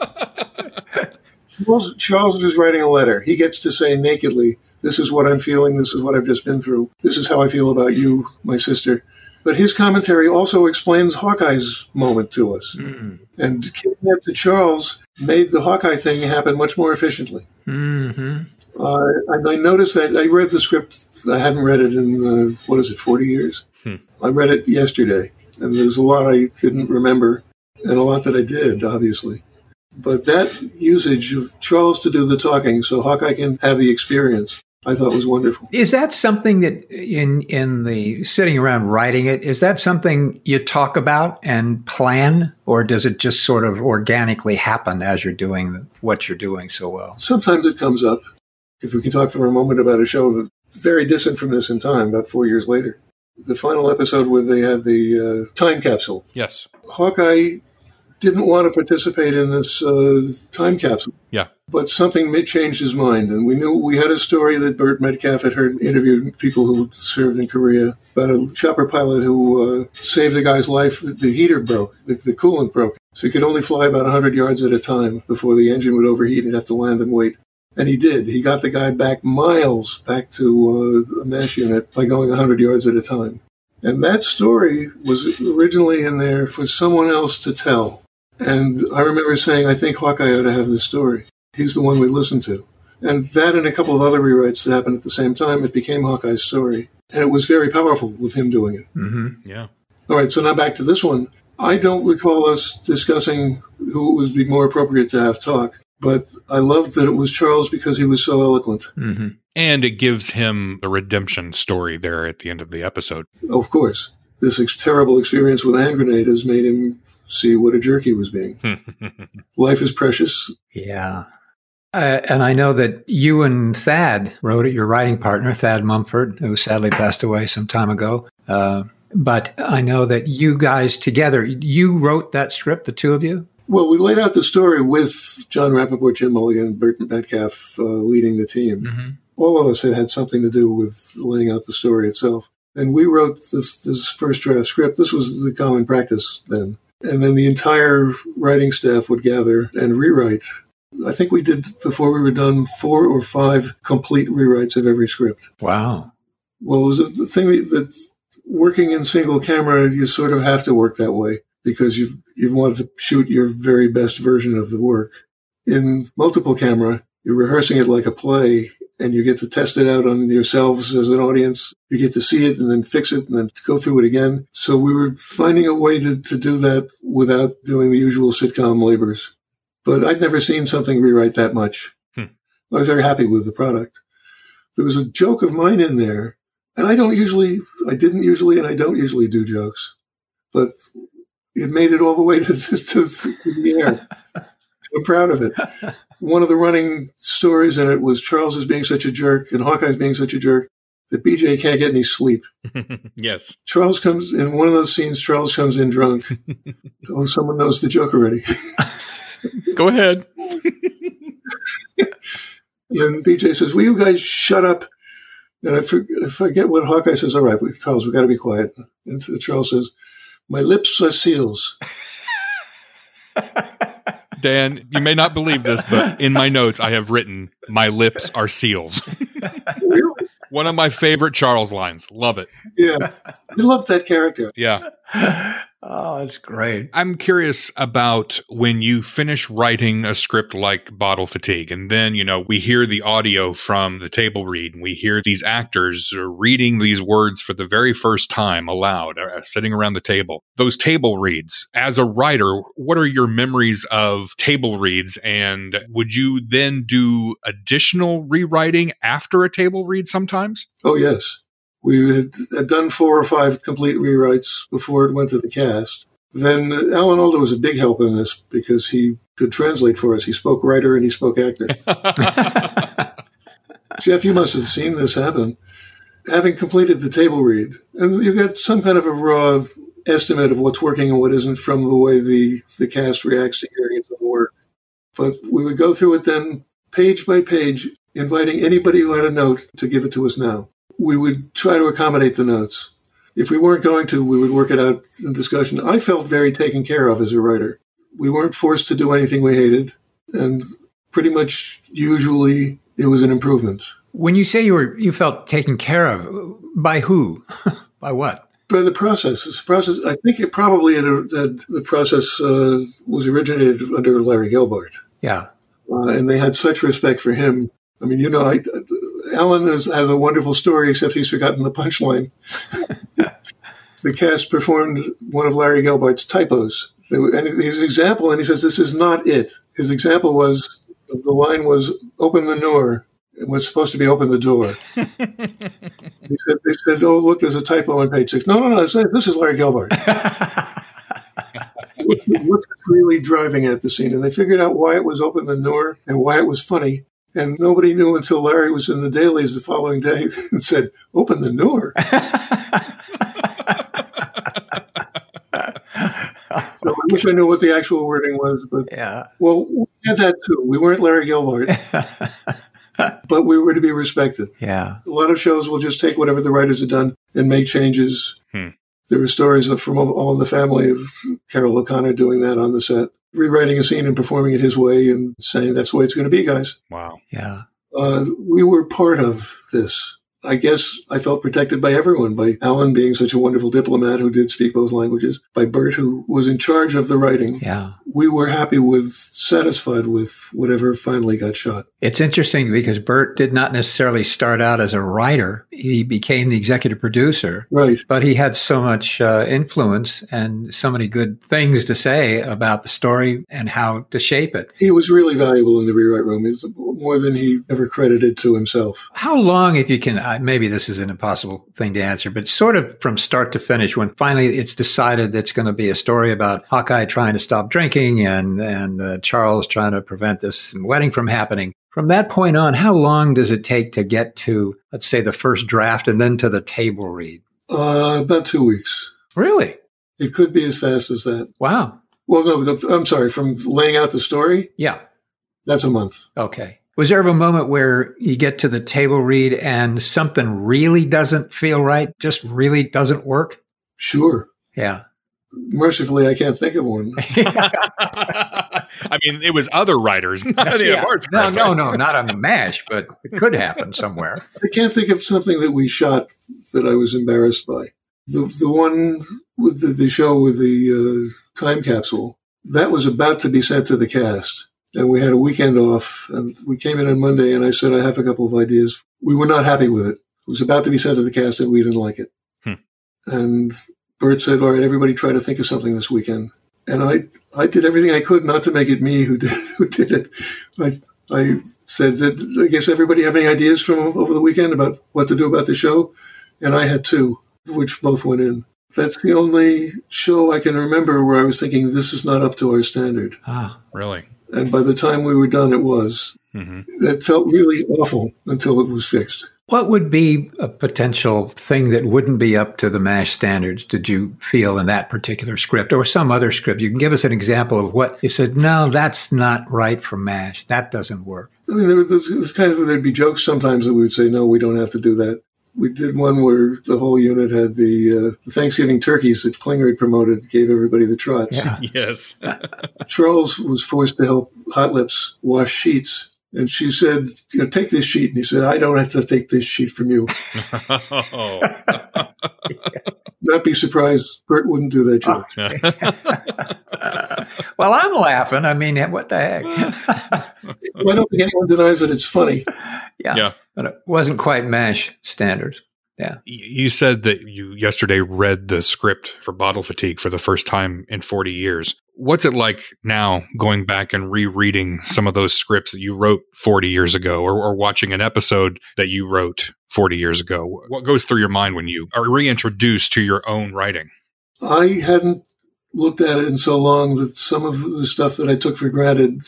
Charles, Charles is writing a letter. He gets to say nakedly, This is what I'm feeling. This is what I've just been through. This is how I feel about you, my sister. But his commentary also explains Hawkeye's moment to us. Mm-hmm. And giving that to Charles made the Hawkeye thing happen much more efficiently. Mm-hmm. Uh, and I noticed that I read the script. I hadn't read it in, uh, what is it, 40 years? Hmm. I read it yesterday. And there's a lot I didn't remember and a lot that I did, obviously. But that usage of Charles to do the talking so Hawkeye can have the experience I thought was wonderful. Is that something that in in the sitting around writing it, is that something you talk about and plan or does it just sort of organically happen as you're doing what you're doing so well? Sometimes it comes up. If we can talk for a moment about a show that very distant from this in time, about four years later. The final episode where they had the uh, time capsule. Yes. Hawkeye didn't want to participate in this uh, time capsule. Yeah. But something changed his mind, and we knew we had a story that Burt Metcalfe had heard interviewed people who served in Korea about a chopper pilot who uh, saved the guy's life. The heater broke, the, the coolant broke, so he could only fly about 100 yards at a time before the engine would overheat and have to land and wait. And he did. He got the guy back miles back to uh, a MASH unit by going 100 yards at a time. And that story was originally in there for someone else to tell. And I remember saying, I think Hawkeye ought to have this story. He's the one we listen to. And that and a couple of other rewrites that happened at the same time, it became Hawkeye's story. And it was very powerful with him doing it. Mm-hmm. Yeah. All right, so now back to this one. I don't recall us discussing who it would be more appropriate to have talk, but I loved that it was Charles because he was so eloquent. Mm-hmm. And it gives him a redemption story there at the end of the episode. Of course. This ex- terrible experience with a hand grenade has made him see what a jerk he was being. (laughs) Life is precious. Yeah. Uh, and I know that you and Thad wrote it, your writing partner, Thad Mumford, who sadly passed away some time ago. Uh, but I know that you guys together, you wrote that script, the two of you? Well, we laid out the story with John Rappaport, Jim Mulligan, Burt Metcalfe uh, leading the team. Mm-hmm. All of us had had something to do with laying out the story itself. And we wrote this, this first draft script. This was the common practice then. And then the entire writing staff would gather and rewrite. I think we did, before we were done, four or five complete rewrites of every script. Wow. Well, it was a the thing that, that working in single camera, you sort of have to work that way because you you want to shoot your very best version of the work. In multiple camera, you're rehearsing it like a play and you get to test it out on yourselves as an audience. You get to see it and then fix it and then go through it again. So we were finding a way to, to do that without doing the usual sitcom labors. But I'd never seen something rewrite that much. Hmm. I was very happy with the product. There was a joke of mine in there, and I don't usually, I didn't usually, and I don't usually do jokes, but it made it all the way (laughs) to, to, to the air. (laughs) I'm proud of it. One of the running stories in it was Charles is being such a jerk and Hawkeye's being such a jerk that BJ can't get any sleep. (laughs) yes. Charles comes in one of those scenes. Charles comes in drunk. (laughs) oh, someone knows the joke already. (laughs) Go ahead. and BJ says, "Will you guys shut up?" And I forget, I forget what Hawkeye says. All right, Charles, we've got to be quiet. And Charles says, "My lips are seals." Dan, you may not believe this, but in my notes I have written, "My lips are seals." (laughs) really? One of my favorite Charles lines. Love it. Yeah, I love that character. Yeah. Oh, that's great. I'm curious about when you finish writing a script like Bottle Fatigue, and then, you know, we hear the audio from the table read, and we hear these actors reading these words for the very first time aloud, uh, sitting around the table. Those table reads, as a writer, what are your memories of table reads? And would you then do additional rewriting after a table read sometimes? Oh, yes. We had, had, done four or five complete rewrites before it went to the cast. Then Alan Alda was a big help in this because he could translate for us. He spoke writer and he spoke actor. (laughs) (laughs) Jeff, you must have seen this happen. Having completed the table read, and you get some kind of a raw estimate of what's working and what isn't from the way the, the cast reacts to hearing its own work. But we would go through it then page by page, inviting anybody who had a note to give it to us now we would try to accommodate the notes. If we weren't going to, we would work it out in discussion. I felt very taken care of as a writer. We weren't forced to do anything we hated, and pretty much usually it was an improvement. When you say you were you felt taken care of, by who? (laughs) by what? By the process. It's process. I think it probably had, had the process uh, was originated under Larry Gelbart. Yeah, uh, and they had such respect for him. I mean, you know, I, Alan has, has a wonderful story, except he's forgotten the punchline. (laughs) the cast performed one of Larry Gelbart's typos. And his example, and he says, this is not it. His example was, the line was, open the door. It was supposed to be open the door. (laughs) he said, they said, "Oh, look, there's a typo on page six. No, no, no. This this is Larry Gelbart. (laughs) what's really driving at the scene? And they figured out why it was open the door and why it was funny. And nobody knew until Larry was in the dailies the following day (laughs) and said, "Open the door." (laughs) so I wish I knew what the actual wording was, but yeah. Well, we had that too. We weren't Larry Gelbart, (laughs) but we were to be respected. Yeah. A lot of shows will just take whatever the writers have done and make changes. Hmm. There were stories of, from All in the Family of Carroll O'Connor doing that on the set, rewriting a scene and performing it his way and saying that's the way it's going to be, guys. Wow. Yeah. Uh, we were part of this. I guess I felt protected by everyone, by Alan being such a wonderful diplomat who did speak both languages, by Burt who was in charge of the writing. Yeah. We were happy with, satisfied with whatever finally got shot. It's interesting because Burt did not necessarily start out as a writer. He became the executive producer. Right. But he had so much uh, influence and so many good things to say about the story and how to shape it. He was really valuable in the rewrite room. It's more than he ever credited to himself. How long, if you can, uh, maybe this is an impossible thing to answer, but sort of from start to finish, when finally it's decided that it's going to be a story about Hawkeye trying to stop drinking and, and uh, Charles trying to prevent this wedding from happening. From that point on, how long does it take to get to, let's say, the first draft and then to the table read? Uh, about two weeks. Really? It could be as fast as that. Wow. Well, no, I'm sorry. From laying out the story, Yeah. that's a month. Okay. Was there ever a moment where you get to the table read and something really doesn't feel right, just really doesn't work? Sure. Yeah. Mercifully, I can't think of one. (laughs) I mean, it was other writers, not any Yeah. of our No, scripts. no, no, not on the mash, but it could happen somewhere. I can't think of something that we shot that I was embarrassed by. The the one with the, the show with the uh, time capsule that was about to be sent to the cast, and we had a weekend off, and we came in on Monday, and I said I have a couple of ideas. We were not happy with it. It was about to be sent to the cast, and we didn't like it. Hmm. And Burt said, "All right, everybody, try to think of something this weekend." And I I did everything I could not to make it me who did (laughs) who did it. I I said that I guess everybody have any ideas from over the weekend about what to do about the show, and I had two, which both went in. That's the only show I can remember where I was thinking this is not up to our standard. Ah, really? And by the time we were done, it was. hmm That felt really awful until it was fixed. What would be a potential thing that wouldn't be up to the MASH standards, did you feel in that particular script or some other script? You can give us an example of what you said, no, that's not right for MASH. That doesn't work. I mean, there there was kind of there'd be jokes sometimes that we would say, "No, we don't have to do that." We did one where the whole unit had the, uh, the Thanksgiving turkeys that Klinger had promoted, gave everybody the trots. (laughs) Yes. (laughs) Charles was forced to help Hot Lips wash sheets. And she said, you know, take this sheet. And he said, I don't have to take this sheet from you. (laughs) oh. Not be surprised, Burt wouldn't do that joke. (laughs) Well, I'm laughing. I mean, what the heck? (laughs) I don't think anyone denies that it's funny. yeah. Yeah. But it wasn't quite MASH standards. Yeah. You said that you yesterday read the script for Bottle Fatigue for the first time in 40 years. What's it like now going back and rereading some of those scripts that you wrote 40 years ago or, or watching an episode that you wrote 40 years ago? What goes through your mind when you are reintroduced to your own writing? I hadn't looked at it in so long that some of the stuff that I took for granted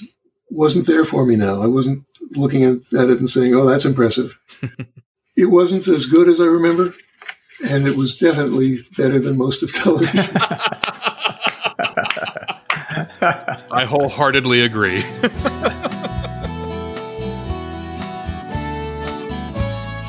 wasn't there for me now. I wasn't looking at, at it and saying, oh, that's impressive. (laughs) it wasn't as good as I remember, and it was definitely better than most of (laughs) television. I wholeheartedly agree. (laughs)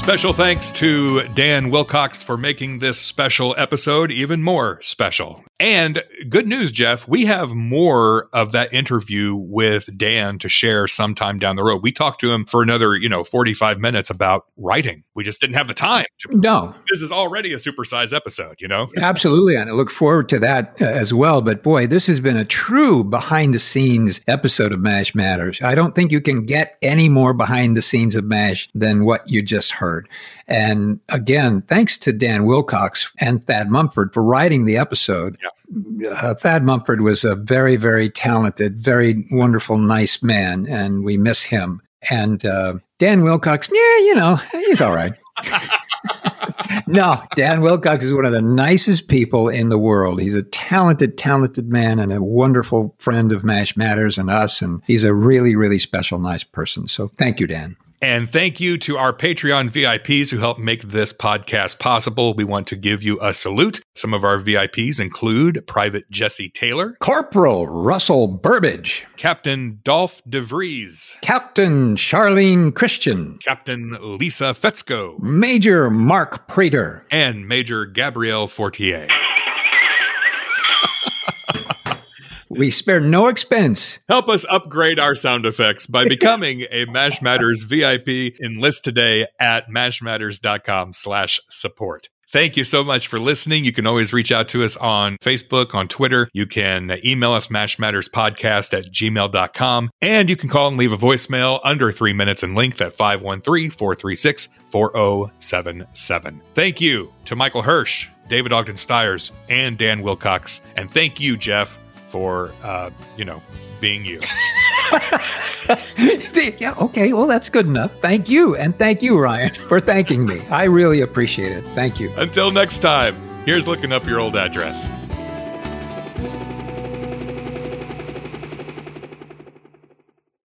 Special thanks to Dan Wilcox for making this special episode even more special. And good news, Jeff, we have more of that interview with Dan to share sometime down the road. We talked to him for another, you know, 45 minutes about writing. We just didn't have the time. To, No, this is already a supersized episode, you know? Absolutely. And I look forward to that uh, as well. But boy, this has been a true behind the scenes episode of MASH Matters. I don't think you can get any more behind the scenes of MASH than what you just heard. And again, thanks to Dan Wilcox and Thad Mumford for writing the episode. Uh, Thad Mumford was a very, very talented, very wonderful, nice man, and we miss him. And uh, Dan Wilcox, yeah, you know, he's all right. (laughs) no, Dan Wilcox is one of the nicest people in the world. He's a talented, talented man and a wonderful friend of MASH Matters and us. And he's a really, really special, nice person. So thank you, Dan. And thank you to our Patreon VIPs who help make this podcast possible. We want to give you a salute. Some of our VIPs include Private Jesse Taylor, Corporal Russell Burbage, Captain Dolph DeVries, Captain Charlene Christian, Captain Lisa Fetzko, Major Mark Prater, and Major Gabrielle Fortier. We spare no expense. Help us upgrade our sound effects by (laughs) becoming a Mash Matters VIP. Enlist today at mashmatters.com slash support. Thank you so much for listening. You can always reach out to us on Facebook, on Twitter. You can email us mashmatterspodcast at gmail.com. And you can call and leave a voicemail under three minutes and length at 513-436-4077. Thank you to Michael Hirsch, David Ogden Stiers, and Dan Wilcox. And thank you, Jeff, for uh, you know being you. (laughs) yeah, okay, well, that's good enough. Thank you. And thank you, Ryan, for thanking me. I really appreciate it. Thank you. Until next time, here's looking up your old address.